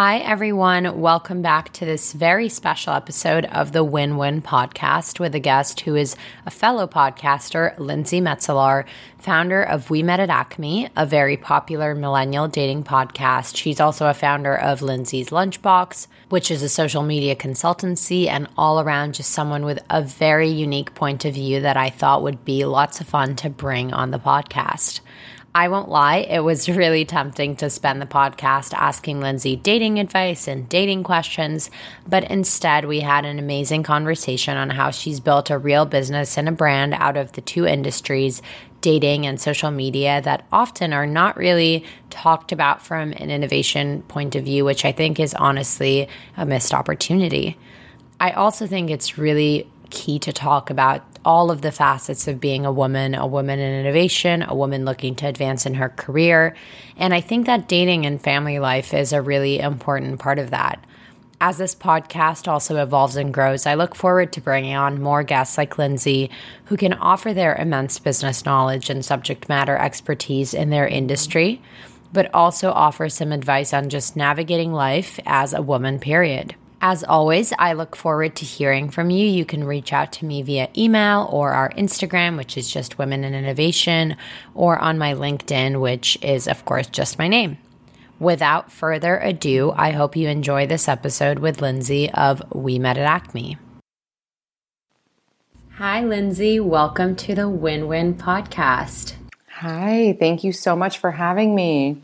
Hi, everyone. Welcome back to this very special episode of the Win Win podcast with a guest who is a fellow podcaster, Lindsay Metselaar, founder of We Met at Acme, a very popular millennial dating podcast. She's also a founder of Lindsay's Lunchbox, which is a social media consultancy and all around just someone with a very unique point of view that I thought would be lots of fun to bring on the podcast. I won't lie, it was really tempting to spend the podcast asking Lindsay dating advice and dating questions, but instead we had an amazing conversation on how she's built a real business and a brand out of the two industries, dating and social media, that often are not really talked about from an innovation point of view, which I think is honestly a missed opportunity. I also think it's really key to talk about all of the facets of being a woman, a woman in innovation, a woman looking to advance in her career. And I think that dating and family life is a really important part of that. As this podcast also evolves and grows, I look forward to bringing on more guests like Lindsay who can offer their immense business knowledge and subject matter expertise in their industry, but also offer some advice on just navigating life as a woman, period. As always, I look forward to hearing from you. You can reach out to me via email or our Instagram, which is just Women in Innovation, or on my LinkedIn, which is, of course, just my name. Without further ado, I hope you enjoy this episode with Lindsay of We Met at Acme. Hi, Lindsay. Welcome to the Win Win podcast. Hi, thank you so much for having me.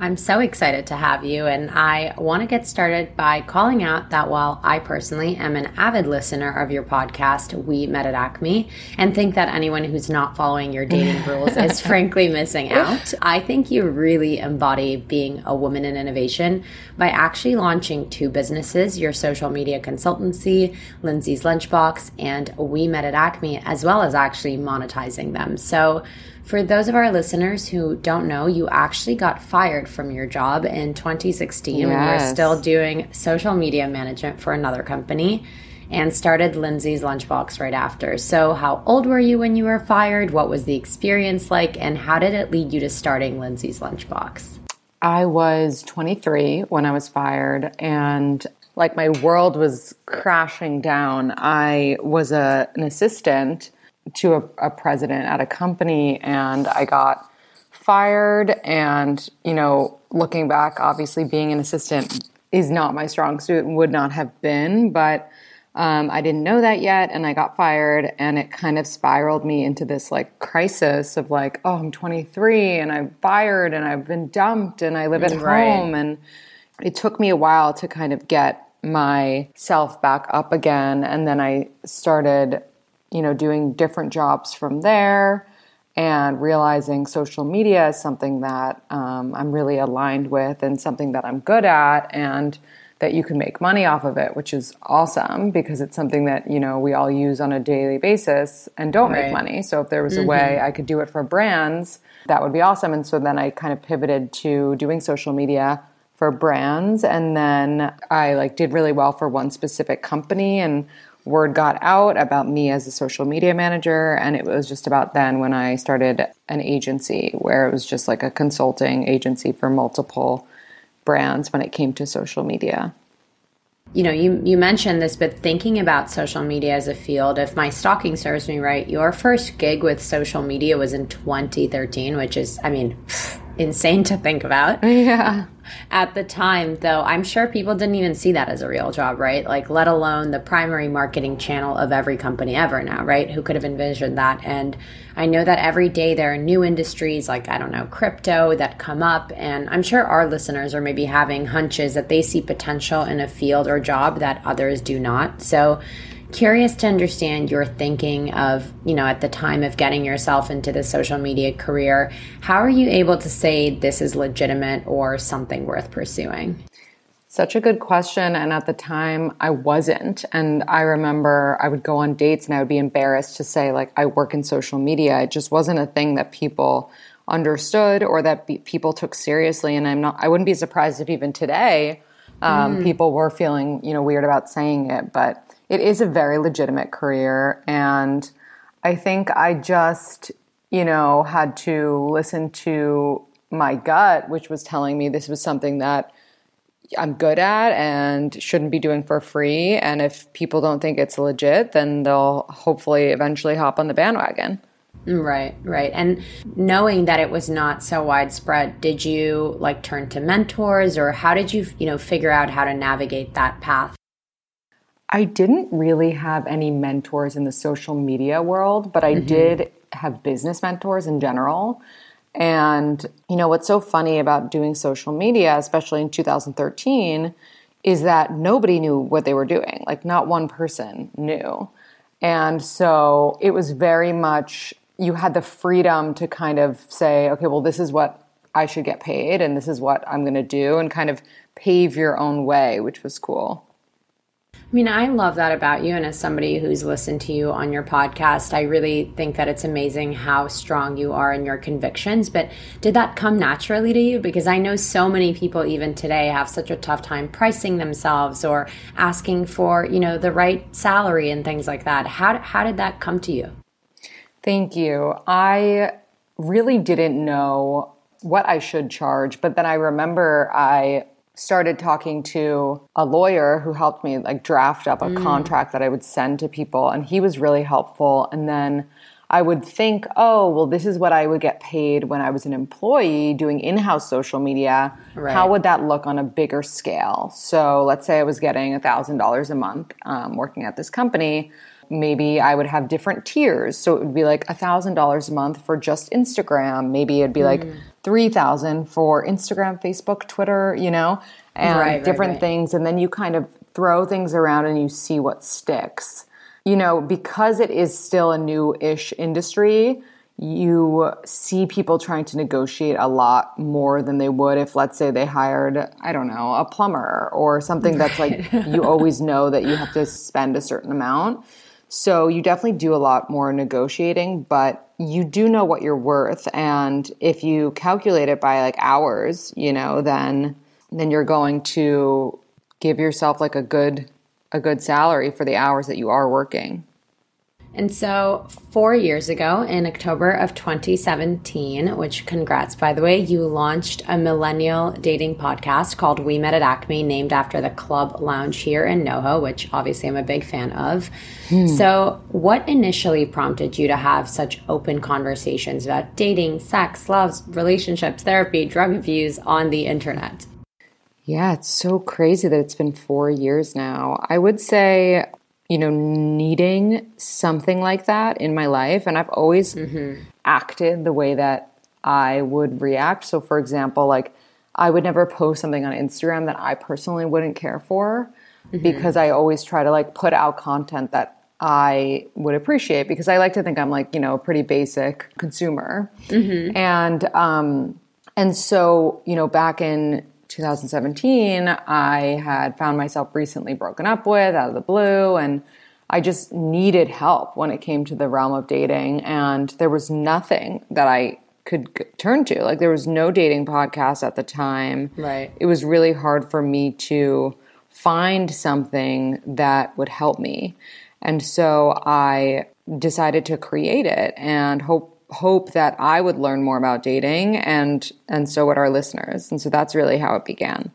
I'm so excited to have you, and I want to get started by calling out that while I personally am an avid listener of your podcast, We Met at Acme, and think that anyone who's not following your dating rules is frankly missing out, I think you really embody being a woman in innovation by actually launching two businesses your social media consultancy, Lindsay's Lunchbox, and We Met at Acme, as well as actually monetizing them. So, for those of our listeners who don't know, you actually got fired from your job in 2016 yes. when you were still doing social media management for another company and started Lindsay's Lunchbox right after. So, how old were you when you were fired? What was the experience like? And how did it lead you to starting Lindsay's Lunchbox? I was 23 when I was fired, and like my world was crashing down. I was a, an assistant to a, a president at a company and I got fired. And, you know, looking back, obviously being an assistant is not my strong suit and would not have been, but um, I didn't know that yet, and I got fired, and it kind of spiraled me into this like crisis of like, oh, I'm 23 and I'm fired and I've been dumped and I live at right. home, and it took me a while to kind of get myself back up again, and then I started you know, doing different jobs from there and realizing social media is something that um, I'm really aligned with and something that I'm good at and that you can make money off of it, which is awesome because it's something that, you know, we all use on a daily basis and don't right. make money. So if there was mm-hmm. a way I could do it for brands, that would be awesome. And so then I kind of pivoted to doing social media for brands and then I like did really well for one specific company and word got out about me as a social media manager. And it was just about then when I started an agency where it was just like a consulting agency for multiple brands when it came to social media. You know, you, you mentioned this, but thinking about social media as a field, if my stalking serves me right, your first gig with social media was in 2013, which is, I mean, insane to think about. Yeah. At the time, though, I'm sure people didn't even see that as a real job, right? Like, let alone the primary marketing channel of every company ever now, right? Who could have envisioned that? And I know that every day there are new industries like, I don't know, crypto that come up. And I'm sure our listeners are maybe having hunches that they see potential in a field or job that others do not. So, curious to understand your thinking of, you know, at the time of getting yourself into the social media career. How are you able to say this is legitimate or something worth pursuing? Such a good question. And at the time, I wasn't. And I remember I would go on dates and I would be embarrassed to say, like, I work in social media. It just wasn't a thing that people understood or that be- people took seriously. And I'm not, I wouldn't be surprised if even today um, mm. people were feeling, you know, weird about saying it. But it is a very legitimate career. And I think I just, you know, had to listen to my gut, which was telling me this was something that I'm good at and shouldn't be doing for free. And if people don't think it's legit, then they'll hopefully eventually hop on the bandwagon. Right, right. And knowing that it was not so widespread, did you like turn to mentors or how did you, you know, figure out how to navigate that path? I didn't really have any mentors in the social media world, but I mm-hmm. did have business mentors in general. And, you know, what's so funny about doing social media, especially in 2013, is that nobody knew what they were doing. Like, not one person knew. And so it was very much, you had the freedom to kind of say, okay, well, this is what I should get paid, and this is what I'm going to do, and kind of pave your own way, which was cool. I mean, I love that about you. And as somebody who's listened to you on your podcast, I really think that it's amazing how strong you are in your convictions. But did that come naturally to you? Because I know so many people, even today, have such a tough time pricing themselves or asking for, you know, the right salary and things like that. How, how did that come to you? Thank you. I really didn't know what I should charge, but then I remember I started talking to a lawyer who helped me like draft up a mm. contract that I would send to people and he was really helpful and then I would think, oh, well, this is what I would get paid when I was an employee doing in house social media. Right. How would that look on a bigger scale? So let's say I was getting $1,000 a month um, working at this company. Maybe I would have different tiers. So it would be like $1,000 a month for just Instagram. Maybe it'd be mm. like 3000 for Instagram, Facebook, Twitter, you know, and right, different right, right. things. And then you kind of throw things around and you see what sticks. You know, because it is still a new ish industry, you see people trying to negotiate a lot more than they would if, let's say, they hired, I don't know, a plumber or something that's like you always know that you have to spend a certain amount. So you definitely do a lot more negotiating, but you do know what you're worth. And if you calculate it by like hours, you know, then then you're going to give yourself like a good a good salary for the hours that you are working. And so, four years ago, in October of 2017, which congrats, by the way, you launched a millennial dating podcast called We Met at Acme, named after the club lounge here in NoHo, which obviously I'm a big fan of. Hmm. So, what initially prompted you to have such open conversations about dating, sex, loves, relationships, therapy, drug abuse on the internet? Yeah, it's so crazy that it's been four years now. I would say you know, needing something like that in my life. And I've always mm-hmm. acted the way that I would react. So, for example, like I would never post something on Instagram that I personally wouldn't care for mm-hmm. because I always try to like put out content that I would appreciate because I like to think I'm like, you know, a pretty basic consumer. Mm-hmm. And, um, and so, you know, back in 2017, I had found myself recently broken up with out of the blue, and I just needed help when it came to the realm of dating. And there was nothing that I could turn to. Like, there was no dating podcast at the time. Right. It was really hard for me to find something that would help me. And so I decided to create it and hope hope that I would learn more about dating and and so would our listeners. And so that's really how it began.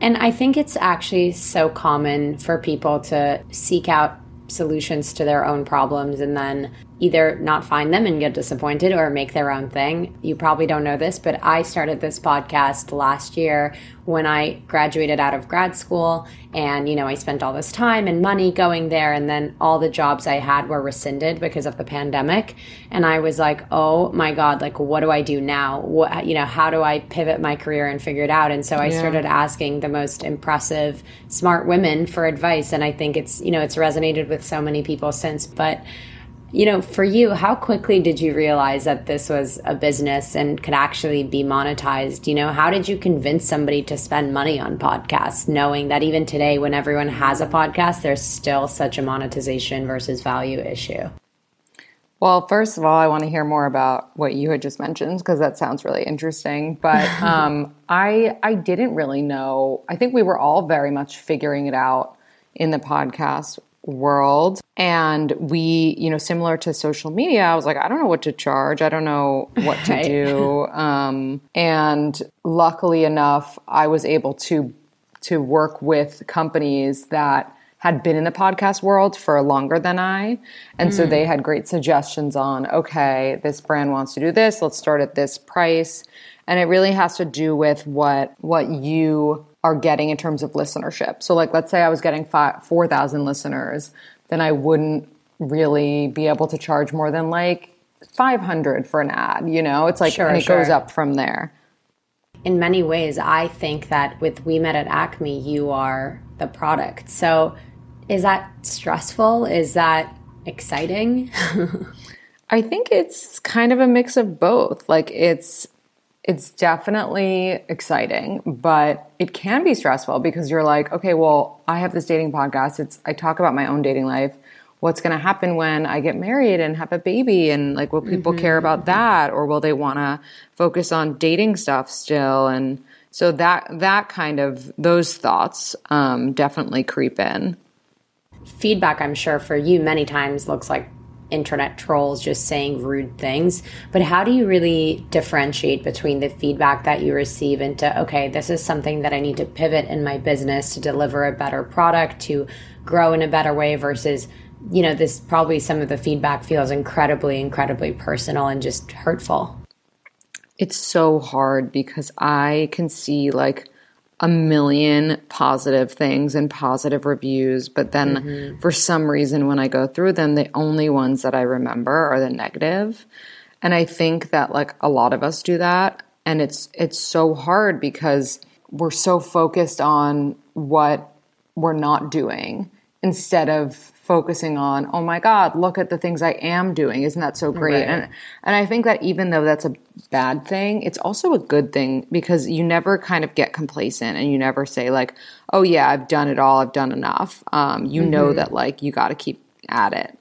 And I think it's actually so common for people to seek out solutions to their own problems and then either not find them and get disappointed or make their own thing. You probably don't know this, but I started this podcast last year when I graduated out of grad school and you know I spent all this time and money going there and then all the jobs I had were rescinded because of the pandemic and I was like, "Oh my god, like what do I do now? What you know, how do I pivot my career and figure it out?" And so I yeah. started asking the most impressive smart women for advice and I think it's, you know, it's resonated with so many people since, but You know, for you, how quickly did you realize that this was a business and could actually be monetized? You know, how did you convince somebody to spend money on podcasts, knowing that even today, when everyone has a podcast, there's still such a monetization versus value issue? Well, first of all, I want to hear more about what you had just mentioned because that sounds really interesting. But um, I I didn't really know. I think we were all very much figuring it out in the podcast world. And we, you know, similar to social media, I was like, I don't know what to charge. I don't know what to right. do. Um, and luckily enough, I was able to to work with companies that had been in the podcast world for longer than I. And mm. so they had great suggestions on, okay, this brand wants to do this, let's start at this price. And it really has to do with what what you are getting in terms of listenership. So, like, let's say I was getting 4,000 listeners, then I wouldn't really be able to charge more than like 500 for an ad, you know? It's like, sure, and it sure. goes up from there. In many ways, I think that with We Met at Acme, you are the product. So, is that stressful? Is that exciting? I think it's kind of a mix of both. Like, it's it's definitely exciting, but it can be stressful because you're like, okay, well, I have this dating podcast. It's I talk about my own dating life. What's going to happen when I get married and have a baby and like will people mm-hmm. care about that or will they want to focus on dating stuff still and so that that kind of those thoughts um, definitely creep in. Feedback, I'm sure, for you many times looks like internet trolls just saying rude things. But how do you really differentiate between the feedback that you receive into, okay, this is something that I need to pivot in my business to deliver a better product, to grow in a better way versus, you know, this probably some of the feedback feels incredibly, incredibly personal and just hurtful? It's so hard because I can see like a million positive things and positive reviews, but then mm-hmm. for some reason, when I go through them, the only ones that I remember are the negative. And I think that like a lot of us do that. And it's, it's so hard because we're so focused on what we're not doing instead of focusing on, oh my God, look at the things I am doing. Isn't that so great? Right. And and I think that even though that's a bad thing, it's also a good thing because you never kind of get complacent and you never say like, oh yeah, I've done it all, I've done enough. Um, you mm-hmm. know that like you got to keep at it.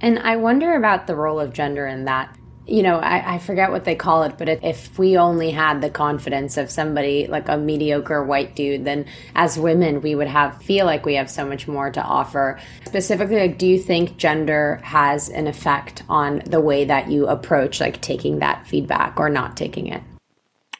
And I wonder about the role of gender in that you know, I, I, forget what they call it, but if we only had the confidence of somebody like a mediocre white dude, then as women, we would have feel like we have so much more to offer. Specifically, like, do you think gender has an effect on the way that you approach like taking that feedback or not taking it?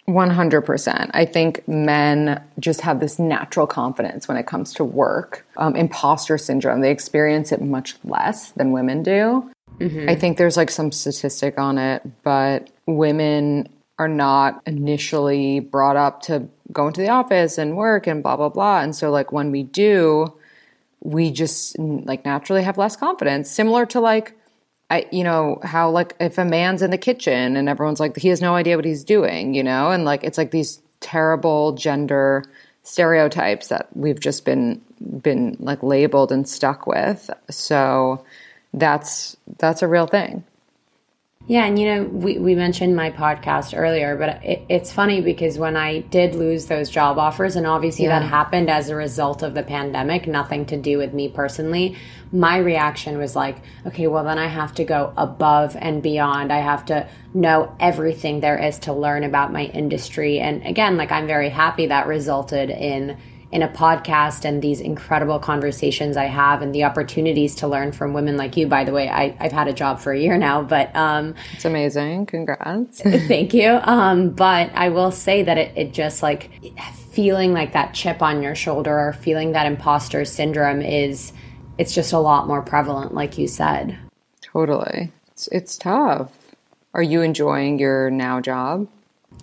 100%. I think men just have this natural confidence when it comes to work. Um, imposter syndrome, they experience it much less than women do. Mm-hmm. I think there's like some statistic on it, but women are not initially brought up to go into the office and work and blah blah blah. And so like when we do, we just like naturally have less confidence. Similar to like I you know how like if a man's in the kitchen and everyone's like he has no idea what he's doing, you know, and like it's like these terrible gender stereotypes that we've just been been like labeled and stuck with. So that's that's a real thing. Yeah, and you know, we, we mentioned my podcast earlier, but it, it's funny because when I did lose those job offers, and obviously yeah. that happened as a result of the pandemic, nothing to do with me personally, my reaction was like, okay, well, then I have to go above and beyond. I have to know everything there is to learn about my industry. And again, like, I'm very happy that resulted in in a podcast and these incredible conversations I have and the opportunities to learn from women like you. By the way, I, have had a job for a year now, but um, it's amazing. Congrats. thank you. Um, but I will say that it, it just like feeling like that chip on your shoulder or feeling that imposter syndrome is it's just a lot more prevalent, like you said. Totally. It's, it's tough. Are you enjoying your now job?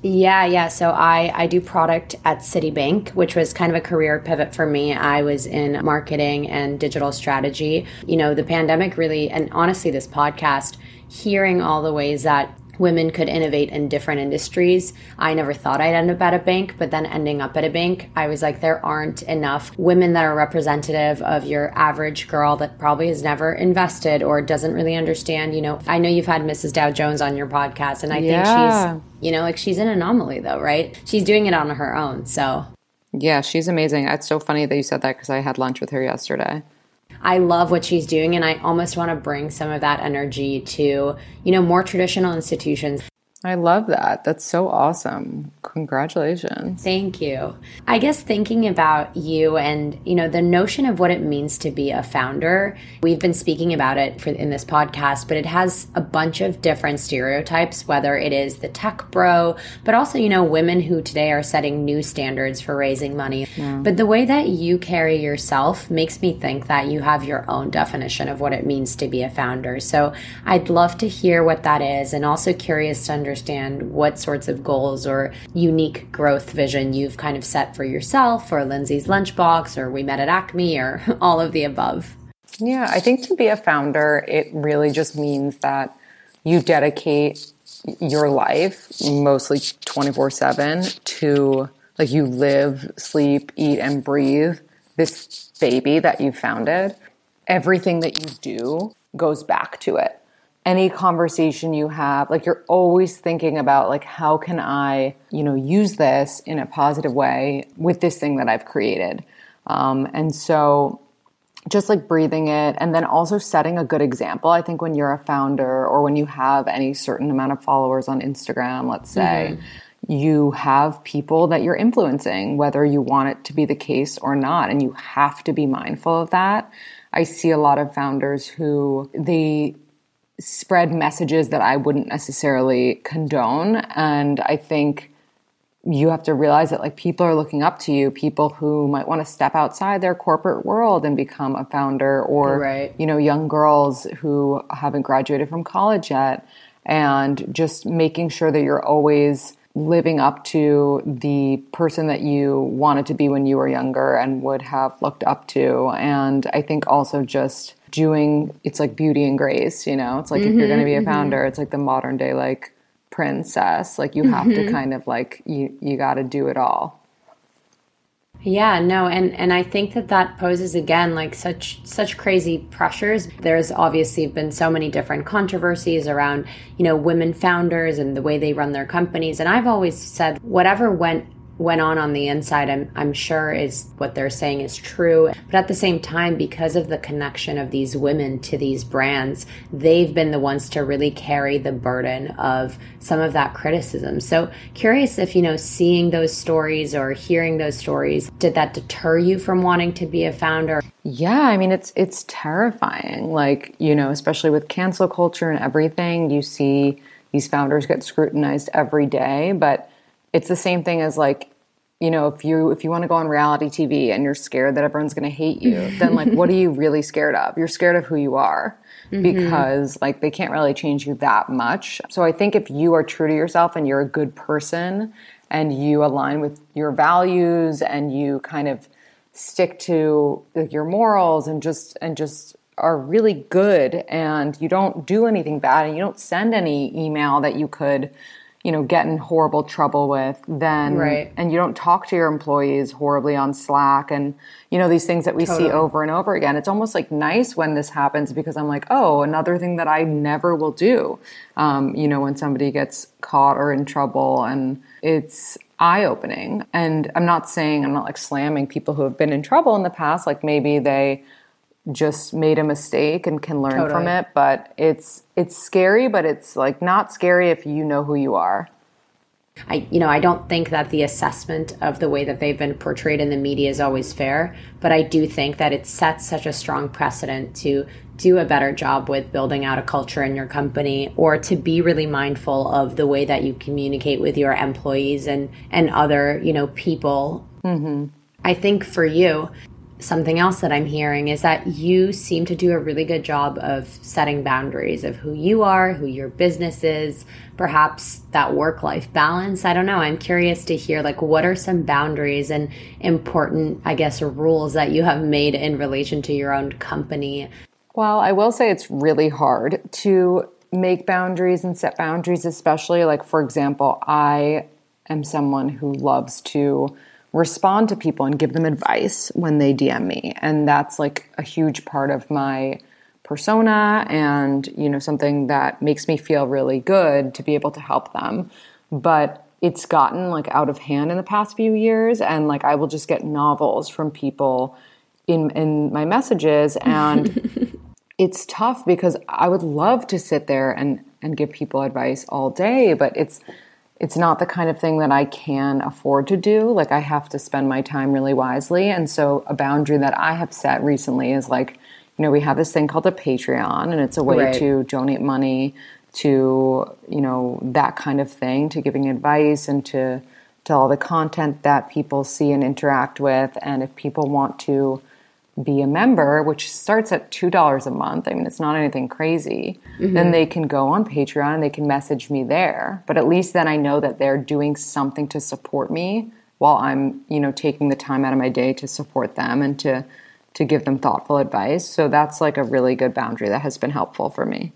Yeah, yeah. So I, I do product at Citibank, which was kind of a career pivot for me. I was in marketing and digital strategy. You know, the pandemic really, and honestly, this podcast, hearing all the ways that women could innovate in different industries. I never thought I'd end up at a bank, but then ending up at a bank, I was like, there aren't enough women that are representative of your average girl that probably has never invested or doesn't really understand. You know, I know you've had Mrs. Dow Jones on your podcast, and I yeah. think she's, you know, like she's an anomaly though, right? She's doing it on her own. So, yeah, she's amazing. It's so funny that you said that because I had lunch with her yesterday. I love what she's doing and I almost want to bring some of that energy to, you know, more traditional institutions. I love that. That's so awesome. Congratulations. Thank you. I guess thinking about you and, you know, the notion of what it means to be a founder, we've been speaking about it for, in this podcast, but it has a bunch of different stereotypes, whether it is the tech bro, but also, you know, women who today are setting new standards for raising money. Yeah. But the way that you carry yourself makes me think that you have your own definition of what it means to be a founder. So I'd love to hear what that is and also curious to understand understand what sorts of goals or unique growth vision you've kind of set for yourself or Lindsay's Lunchbox or We Met at Acme or all of the above. Yeah, I think to be a founder, it really just means that you dedicate your life mostly 24 7 to like you live, sleep, eat, and breathe this baby that you founded. Everything that you do goes back to it any conversation you have like you're always thinking about like how can i you know use this in a positive way with this thing that i've created? Um, and so just like breathing it and then also setting a good example. I think when you're a founder or when you have any certain amount of followers on instagram let's say mm-hmm. you have people that you're influencing whether you want it to be the case or not and you have to be mindful of that. I see a lot of founders who they spread messages that I wouldn't necessarily condone. And I think you have to realize that like people are looking up to you, people who might want to step outside their corporate world and become a founder or right. you know, young girls who haven't graduated from college yet and just making sure that you're always living up to the person that you wanted to be when you were younger and would have looked up to. And I think also just doing it's like beauty and grace you know it's like mm-hmm, if you're going to be a mm-hmm, mm-hmm. founder mm-hmm. it's like the modern day like princess like you have mm-hmm. to kind of like you you got to do it all yeah no and and i think that that poses again like such such crazy pressures there's obviously been so many different controversies around you know women founders and the way they run their companies and i've always said whatever went went on on the inside I'm, I'm sure is what they're saying is true. But at the same time because of the connection of these women to these brands they've been the ones to really carry the burden of some of that criticism. So curious if you know seeing those stories or hearing those stories did that deter you from wanting to be a founder? Yeah i mean it's it's terrifying. Like you know especially with cancel culture and everything you see these founders get scrutinized every day but it's the same thing as like you know if you if you want to go on reality tv and you're scared that everyone's going to hate you then like what are you really scared of you're scared of who you are mm-hmm. because like they can't really change you that much so i think if you are true to yourself and you're a good person and you align with your values and you kind of stick to like, your morals and just and just are really good and you don't do anything bad and you don't send any email that you could you know, get in horrible trouble with, then right. and you don't talk to your employees horribly on Slack and you know these things that we totally. see over and over again. It's almost like nice when this happens because I'm like, oh, another thing that I never will do. Um, you know, when somebody gets caught or in trouble, and it's eye opening. And I'm not saying I'm not like slamming people who have been in trouble in the past. Like maybe they just made a mistake and can learn totally. from it but it's it's scary but it's like not scary if you know who you are I you know I don't think that the assessment of the way that they've been portrayed in the media is always fair but I do think that it sets such a strong precedent to do a better job with building out a culture in your company or to be really mindful of the way that you communicate with your employees and and other you know people mm-hmm. I think for you something else that I'm hearing is that you seem to do a really good job of setting boundaries of who you are, who your business is, perhaps that work life balance. I don't know. I'm curious to hear like what are some boundaries and important, I guess, rules that you have made in relation to your own company. Well, I will say it's really hard to make boundaries and set boundaries, especially like, for example, I am someone who loves to respond to people and give them advice when they DM me. And that's like a huge part of my persona and, you know, something that makes me feel really good to be able to help them. But it's gotten like out of hand in the past few years and like I will just get novels from people in in my messages and it's tough because I would love to sit there and and give people advice all day, but it's it's not the kind of thing that I can afford to do. Like I have to spend my time really wisely. And so a boundary that I have set recently is like, you know, we have this thing called a Patreon and it's a way right. to donate money to, you know, that kind of thing, to giving advice and to to all the content that people see and interact with. And if people want to be a member, which starts at $2 a month, I mean, it's not anything crazy, mm-hmm. then they can go on Patreon and they can message me there. But at least then I know that they're doing something to support me while I'm, you know, taking the time out of my day to support them and to to give them thoughtful advice. So that's like a really good boundary that has been helpful for me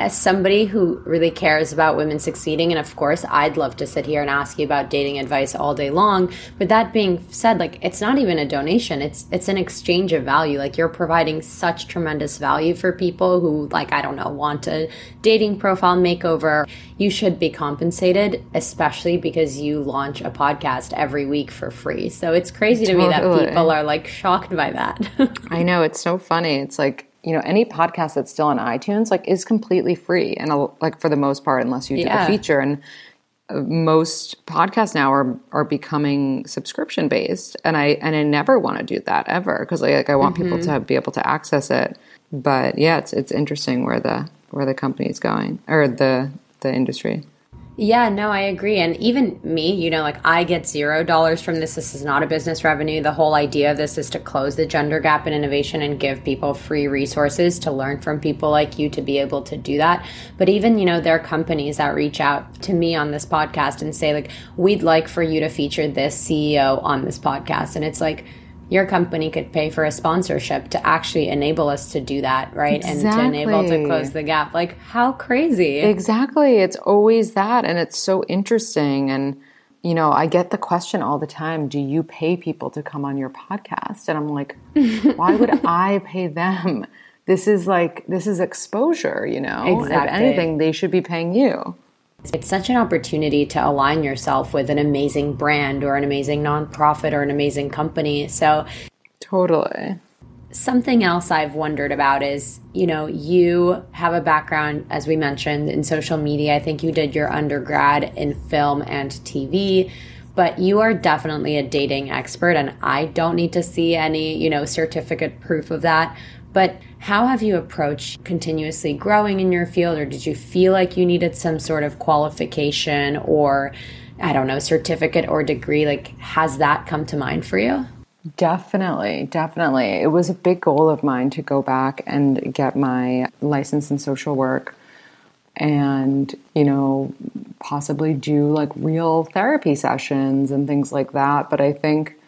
as somebody who really cares about women succeeding, and of course, I'd love to sit here and ask you about dating advice all day long. But that being said, like it's not even a donation; it's it's an exchange of value. Like you're providing such tremendous value for people who, like I don't know, want a dating profile makeover. You should be compensated, especially because you launch a podcast every week for free. So it's crazy to totally. me that people are like shocked by that. I know it's so funny. It's like you know any podcast that's still on itunes like is completely free and like for the most part unless you do yeah. the feature and uh, most podcasts now are are becoming subscription based and i and i never want to do that ever because like, like, i want mm-hmm. people to be able to access it but yeah it's it's interesting where the where the company is going or the the industry yeah, no, I agree. And even me, you know, like I get zero dollars from this. This is not a business revenue. The whole idea of this is to close the gender gap in innovation and give people free resources to learn from people like you to be able to do that. But even, you know, there are companies that reach out to me on this podcast and say, like, we'd like for you to feature this CEO on this podcast. And it's like, your company could pay for a sponsorship to actually enable us to do that, right? Exactly. And to enable to close the gap. Like, how crazy. Exactly. It's always that. And it's so interesting. And, you know, I get the question all the time do you pay people to come on your podcast? And I'm like, why would I pay them? This is like, this is exposure, you know? Exactly. If anything, they should be paying you. It's such an opportunity to align yourself with an amazing brand or an amazing nonprofit or an amazing company. So, totally. Something else I've wondered about is, you know, you have a background, as we mentioned, in social media. I think you did your undergrad in film and TV, but you are definitely a dating expert, and I don't need to see any, you know, certificate proof of that. But how have you approached continuously growing in your field, or did you feel like you needed some sort of qualification or, I don't know, certificate or degree? Like, has that come to mind for you? Definitely, definitely. It was a big goal of mine to go back and get my license in social work and, you know, possibly do like real therapy sessions and things like that. But I think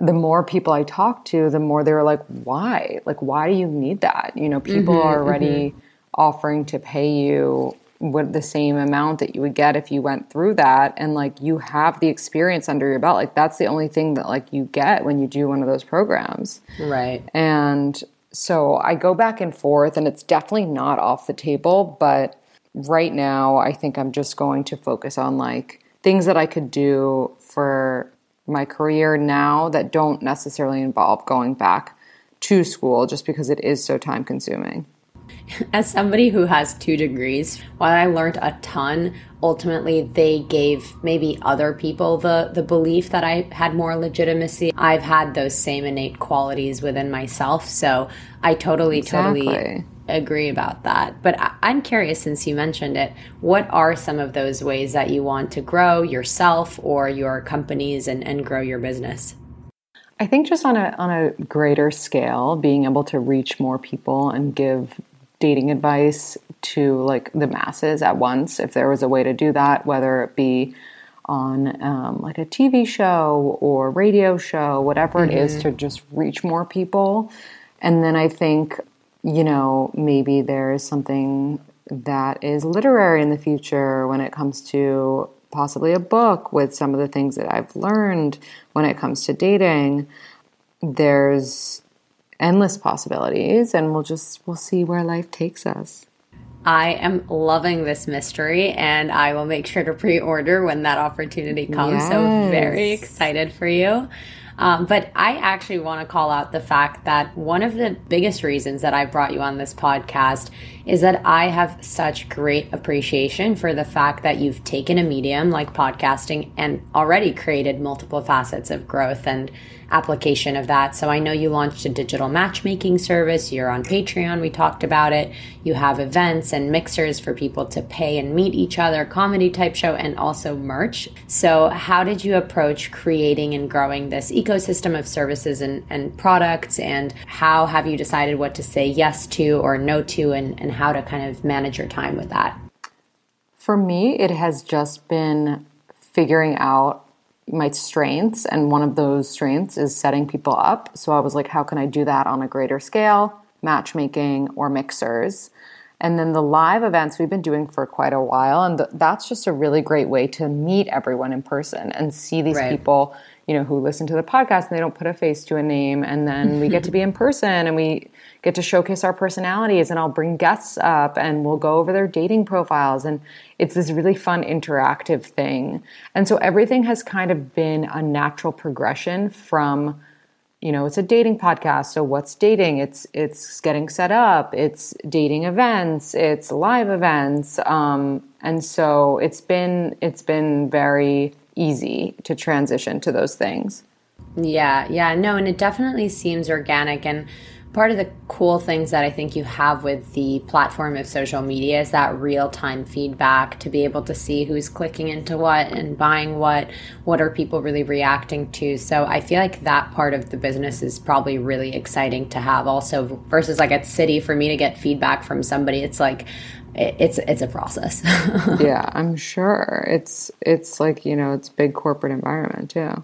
the more people I talk to, the more they're like, why? Like, why do you need that? You know, people mm-hmm, are already mm-hmm. offering to pay you what the same amount that you would get if you went through that and like you have the experience under your belt like that's the only thing that like you get when you do one of those programs right and so i go back and forth and it's definitely not off the table but right now i think i'm just going to focus on like things that i could do for my career now that don't necessarily involve going back to school just because it is so time consuming. As somebody who has two degrees, while I learned a ton, ultimately they gave maybe other people the the belief that I had more legitimacy. I've had those same innate qualities within myself, so I totally exactly. totally agree about that. But I'm curious, since you mentioned it, what are some of those ways that you want to grow yourself or your companies and, and grow your business? I think just on a on a greater scale, being able to reach more people and give dating advice to like the masses at once, if there was a way to do that, whether it be on um, like a TV show or radio show, whatever mm-hmm. it is, mm-hmm. to just reach more people. And then I think you know, maybe there is something that is literary in the future, when it comes to possibly a book with some of the things that I've learned when it comes to dating. There's endless possibilities and we'll just we'll see where life takes us. I am loving this mystery and I will make sure to pre-order when that opportunity comes. Yes. So very excited for you. Um, but I actually want to call out the fact that one of the biggest reasons that I brought you on this podcast is that I have such great appreciation for the fact that you've taken a medium like podcasting and already created multiple facets of growth and application of that. So I know you launched a digital matchmaking service. You're on Patreon. We talked about it. You have events and mixers for people to pay and meet each other, comedy type show, and also merch. So, how did you approach creating and growing this ecosystem of services and, and products? And how have you decided what to say yes to or no to, and, and how to kind of manage your time with that? For me, it has just been figuring out my strengths and one of those strengths is setting people up. So i was like how can i do that on a greater scale? Matchmaking or mixers and then the live events we've been doing for quite a while and th- that's just a really great way to meet everyone in person and see these right. people you know who listen to the podcast and they don't put a face to a name and then we get to be in person and we get to showcase our personalities and I'll bring guests up and we'll go over their dating profiles and it's this really fun interactive thing. And so everything has kind of been a natural progression from you know, it's a dating podcast, so what's dating? It's it's getting set up, it's dating events, it's live events. Um, and so it's been it's been very easy to transition to those things. Yeah, yeah, no, and it definitely seems organic and part of the cool things that I think you have with the platform of social media is that real time feedback to be able to see who's clicking into what and buying what, what are people really reacting to. So I feel like that part of the business is probably really exciting to have also versus like at Citi for me to get feedback from somebody. It's like, it's it's a process. yeah, I'm sure. It's it's like, you know, it's big corporate environment too.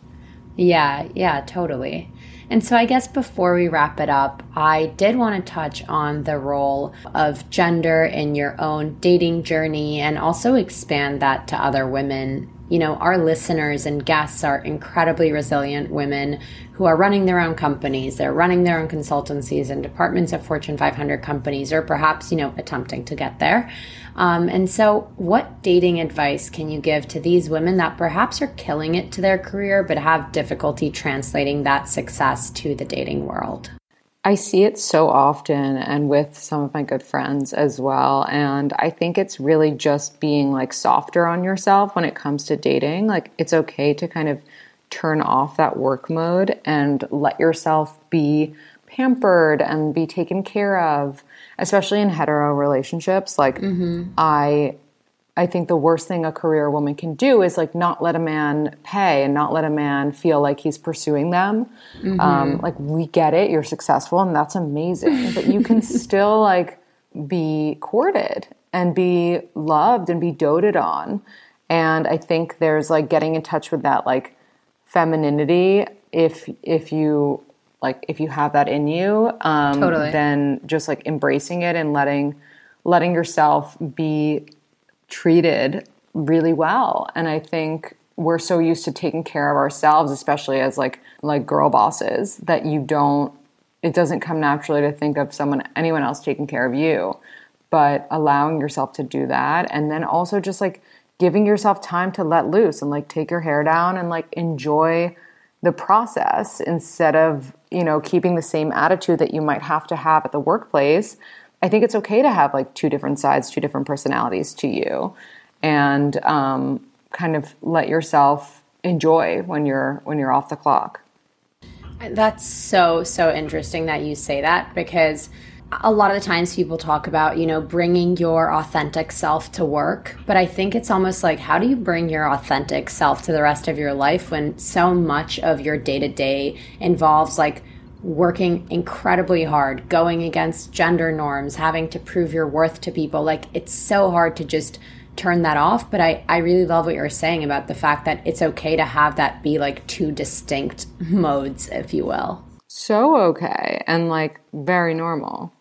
Yeah, yeah, totally. And so, I guess before we wrap it up, I did want to touch on the role of gender in your own dating journey and also expand that to other women. You know, our listeners and guests are incredibly resilient women who are running their own companies. They're running their own consultancies and departments of Fortune 500 companies, or perhaps, you know, attempting to get there. Um, and so, what dating advice can you give to these women that perhaps are killing it to their career but have difficulty translating that success to the dating world? I see it so often and with some of my good friends as well. And I think it's really just being like softer on yourself when it comes to dating. Like, it's okay to kind of turn off that work mode and let yourself be pampered and be taken care of especially in hetero relationships. Like mm-hmm. I I think the worst thing a career woman can do is like not let a man pay and not let a man feel like he's pursuing them. Mm-hmm. Um, like we get it, you're successful and that's amazing, but you can still like be courted and be loved and be doted on. And I think there's like getting in touch with that like femininity if if you like if you have that in you um, totally. then just like embracing it and letting letting yourself be treated really well and i think we're so used to taking care of ourselves especially as like like girl bosses that you don't it doesn't come naturally to think of someone anyone else taking care of you but allowing yourself to do that and then also just like giving yourself time to let loose and like take your hair down and like enjoy the process instead of you know keeping the same attitude that you might have to have at the workplace i think it's okay to have like two different sides two different personalities to you and um, kind of let yourself enjoy when you're when you're off the clock. That's so so interesting that you say that because a lot of the times people talk about, you know, bringing your authentic self to work, but I think it's almost like how do you bring your authentic self to the rest of your life when so much of your day to day involves like working incredibly hard, going against gender norms, having to prove your worth to people. Like it's so hard to just turn that off. But I, I really love what you're saying about the fact that it's okay to have that be like two distinct modes, if you will. So okay and like very normal.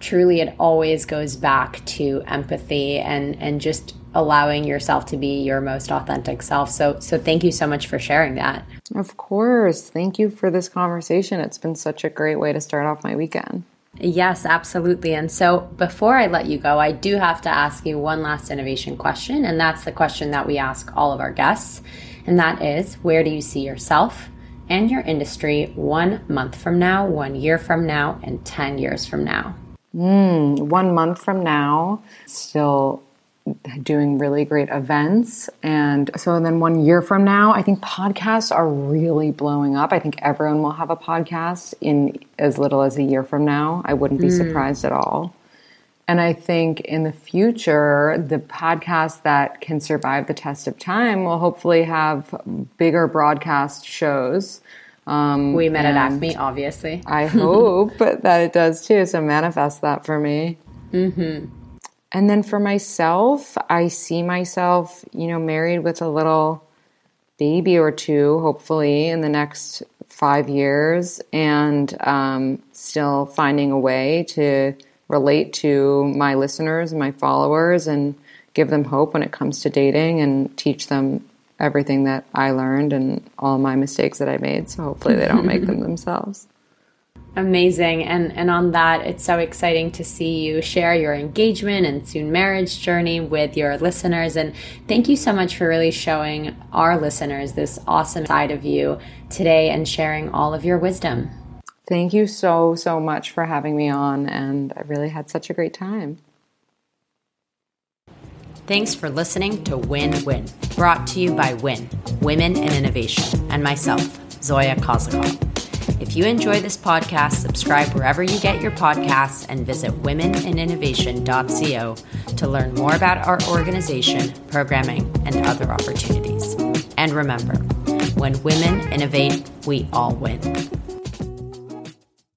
truly it always goes back to empathy and and just allowing yourself to be your most authentic self. So so thank you so much for sharing that. Of course. Thank you for this conversation. It's been such a great way to start off my weekend. Yes, absolutely. And so before I let you go, I do have to ask you one last innovation question. And that's the question that we ask all of our guests. And that is where do you see yourself and your industry one month from now, one year from now, and 10 years from now? Mm, one month from now, still doing really great events. And so then one year from now, I think podcasts are really blowing up. I think everyone will have a podcast in as little as a year from now. I wouldn't be mm. surprised at all. And I think in the future, the podcasts that can survive the test of time will hopefully have bigger broadcast shows. Um, we met at Acme, obviously. I hope that it does too. So manifest that for me. Mm-hmm. And then for myself, I see myself, you know, married with a little baby or two, hopefully, in the next five years, and um, still finding a way to relate to my listeners and my followers and give them hope when it comes to dating and teach them everything that I learned and all my mistakes that I made. So hopefully they don't make them themselves. Amazing. And and on that, it's so exciting to see you share your engagement and soon marriage journey with your listeners. And thank you so much for really showing our listeners this awesome side of you today and sharing all of your wisdom. Thank you so, so much for having me on. And I really had such a great time. Thanks for listening to Win Win, brought to you by Win, Women in Innovation, and myself, Zoya Kozakov. If you enjoy this podcast, subscribe wherever you get your podcasts and visit womeninnovation.co to learn more about our organization, programming, and other opportunities. And remember, when women innovate, we all win.